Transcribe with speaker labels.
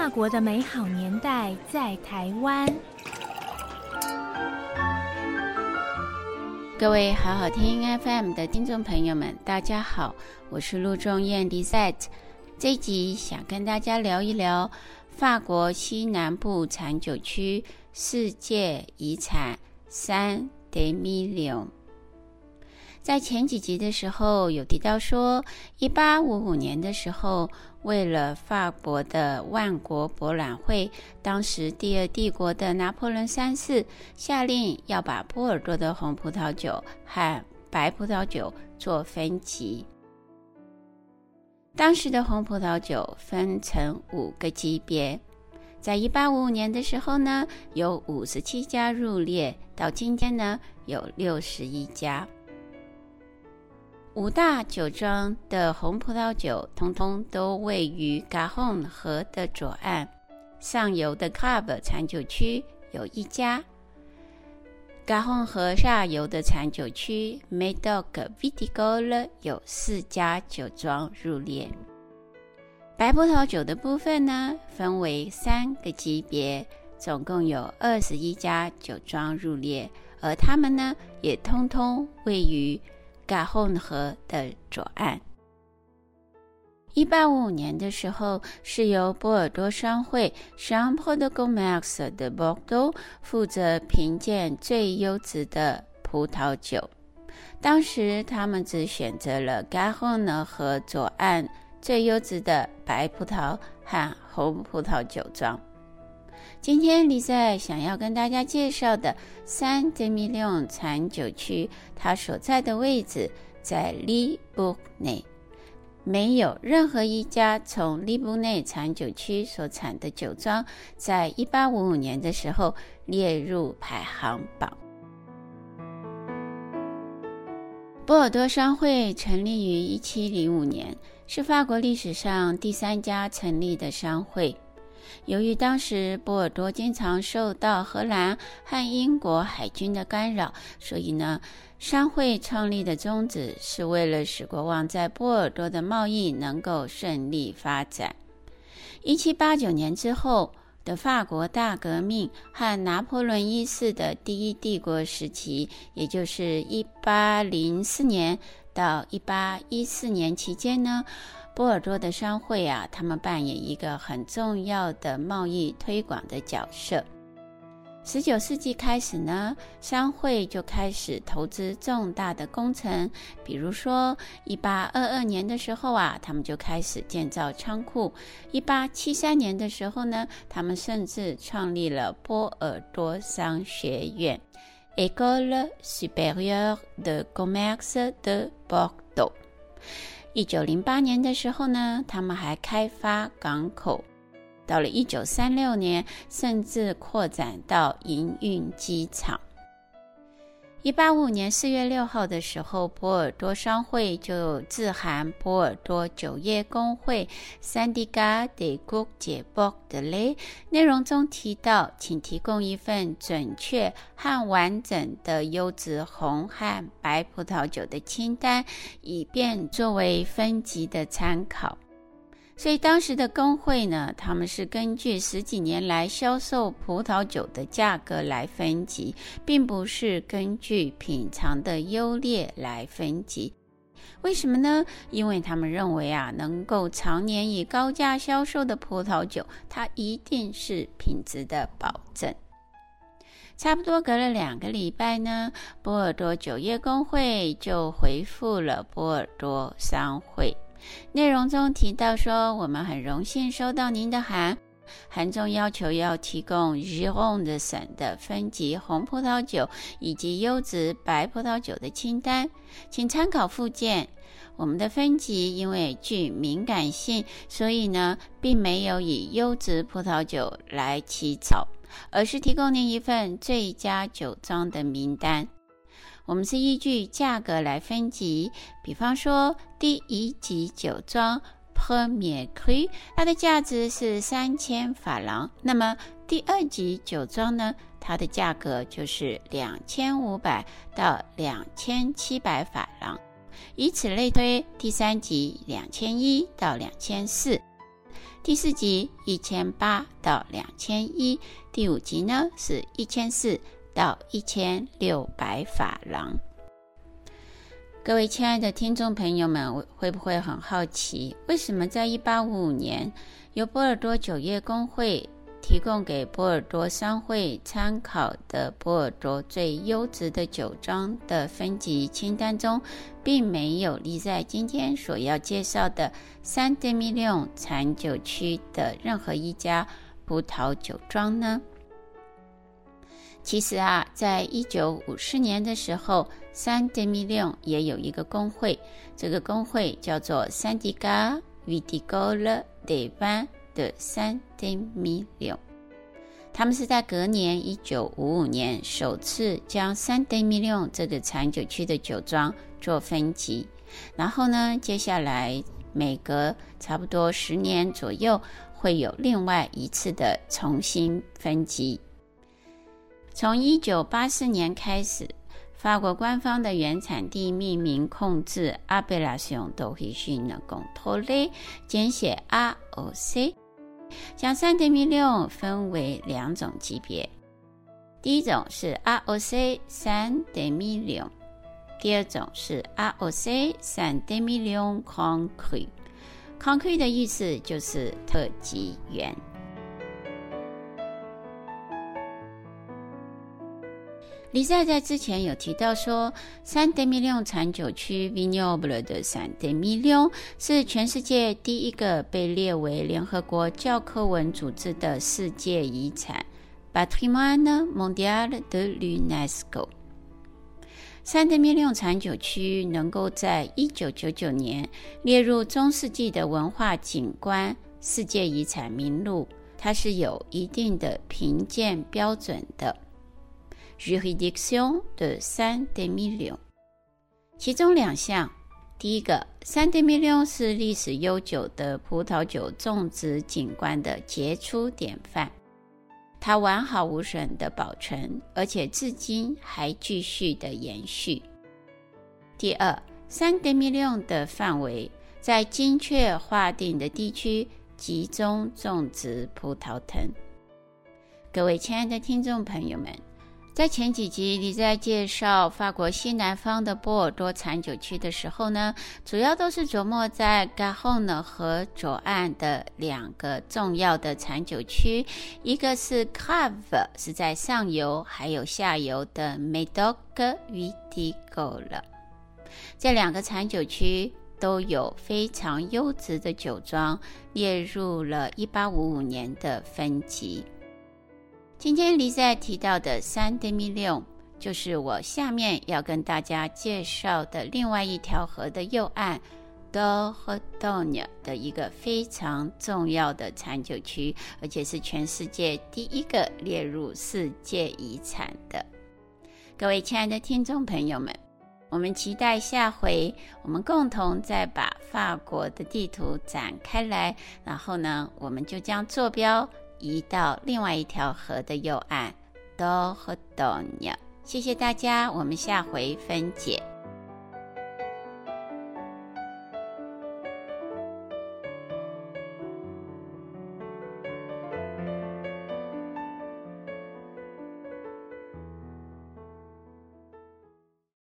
Speaker 1: 法国的美好年代在台湾。
Speaker 2: 各位好好听 FM 的听众朋友们，大家好，我是陆中艳 Lisette。这集想跟大家聊一聊法国西南部产酒区世界遗产 Saint-Émilion。在前几集的时候有提到说，一八五五年的时候，为了法国的万国博览会，当时第二帝国的拿破仑三世下令要把波尔多的红葡萄酒和白葡萄酒做分级。当时的红葡萄酒分成五个级别，在一八五五年的时候呢，有五十七家入列，到今天呢，有六十一家。五大酒庄的红葡萄酒，通通都位于加洪河的左岸，上游的 Cave 产酒区有一家；加洪河下游的产酒区 Médoc Viticole 有四家酒庄入列。白葡萄酒的部分呢，分为三个级别，总共有二十一家酒庄入列，而他们呢，也通通位于。加洪河的左岸。一八五五年的时候，是由波尔多商会 Chambre de Commerce de Bordeaux 负责评鉴最优质的葡萄酒。当时他们只选择了加洪河左岸最优质的白葡萄和红葡萄酒庄。今天李赛想要跟大家介绍的 Saint-Émilion 产酒区，它所在的位置在利布内，没有任何一家从利布内产酒区所产的酒庄，在一八五五年的时候列入排行榜。波尔多商会成立于一七零五年，是法国历史上第三家成立的商会。由于当时波尔多经常受到荷兰和英国海军的干扰，所以呢，商会创立的宗旨是为了使国王在波尔多的贸易能够顺利发展。一七八九年之后的法国大革命和拿破仑一世的第一帝国时期，也就是一八零四年到一八一四年期间呢。波尔多的商会啊，他们扮演一个很重要的贸易推广的角色。十九世纪开始呢，商会就开始投资重大的工程，比如说一八二二年的时候啊，他们就开始建造仓库；一八七三年的时候呢，他们甚至创立了波尔多商学院 （École supérieure de commerce de Bordeaux）。一九零八年的时候呢，他们还开发港口。到了一九三六年，甚至扩展到营运机场。一八五五年四月六号的时候，波尔多商会就致函波尔多酒业工会 （Syndicat des Courtiers Bordelais），内容中提到，请提供一份准确和完整的优质红和白葡萄酒的清单，以便作为分级的参考。所以当时的工会呢，他们是根据十几年来销售葡萄酒的价格来分级，并不是根据品尝的优劣来分级。为什么呢？因为他们认为啊，能够常年以高价销售的葡萄酒，它一定是品质的保证。差不多隔了两个礼拜呢，波尔多酒业工会就回复了波尔多商会。内容中提到说，我们很荣幸收到您的函，函中要求要提供 Gironde 省的分级红葡萄酒以及优质白葡萄酒的清单，请参考附件。我们的分级因为具敏感性，所以呢，并没有以优质葡萄酒来起草，而是提供您一份最佳酒庄的名单。我们是依据价格来分级，比方说第一级酒庄 Premier Cru，它的价值是三千法郎，那么第二级酒庄呢，它的价格就是两千五百到两千七百法郎，以此类推，第三级两千一到两千四，第四级一千八到两千一，第五级呢是一千四到一千六百法郎。各位亲爱的听众朋友们，会不会很好奇，为什么在一八五五年由波尔多酒业工会提供给波尔多商会参考的波尔多最优质的酒庄的分级清单中，并没有立在今天所要介绍的 Saint-Émilion 产酒区的任何一家葡萄酒庄呢？其实啊，在一九五四年的时候，Saint-Émilion 也有一个工会，这个工会叫做 Syndicat Viticole des Vins de Saint-Émilion。他们是在隔年一九五五年首次将 Saint-Émilion 这个产酒区的酒庄做分级，然后呢，接下来每隔差不多十年左右会有另外一次的重新分级。从一九八四年开始，法国官方的原产地命名控制 Appellation d'origine contrôlée，简写 AOC，将 Saint-Émilion 分为两种级别。第一种是 AOC Saint-Émilion，第二种是 AOC Saint-Émilion Grand Cru。Grand Cru 的意思就是特级园。李赛在之前有提到说，Saint-Émilion 产酒区 Vignoble de Saint-Émilion 是全世界第一个被列为联合国教科文组织的世界遗产 Patrimoine Mondial de l'UNESCO。三德米隆产酒区能够在一九九九年列入中世纪的文化景观世界遗产名录，它是有一定的评鉴标准的。Juridiction de Saint-Émilion，其中两项，第一个，Saint-Émilion 是历史悠久的葡萄酒种植景观的杰出典范，它完好无损的保存，而且至今还继续的延续。第二，Saint-Émilion 的范围在精确划定的地区集中种植葡萄藤。各位亲爱的听众朋友们。在前几集你，在介绍法国西南方的波尔多产酒区的时候呢，主要都是着墨在 Garonne 河左岸的两个重要的产酒区，一个是 Cave，是在上游，还有下游的 Medoc v i t i g o 了。这两个产酒区都有非常优质的酒庄，列入了1855年的分级。今天李在提到的 Saint-Émilion，就是我下面要跟大家介绍的另外一条河的右岸 Dordogne 的一个非常重要的产酒区，而且是全世界第一个列入世界遗产的。各位亲爱的听众朋友们，我们期待下回我们共同再把法国的地图展开来，然后呢，我们就将坐标。移到另外一条河的右岸，多和多鸟。谢谢大家，我们下回分解。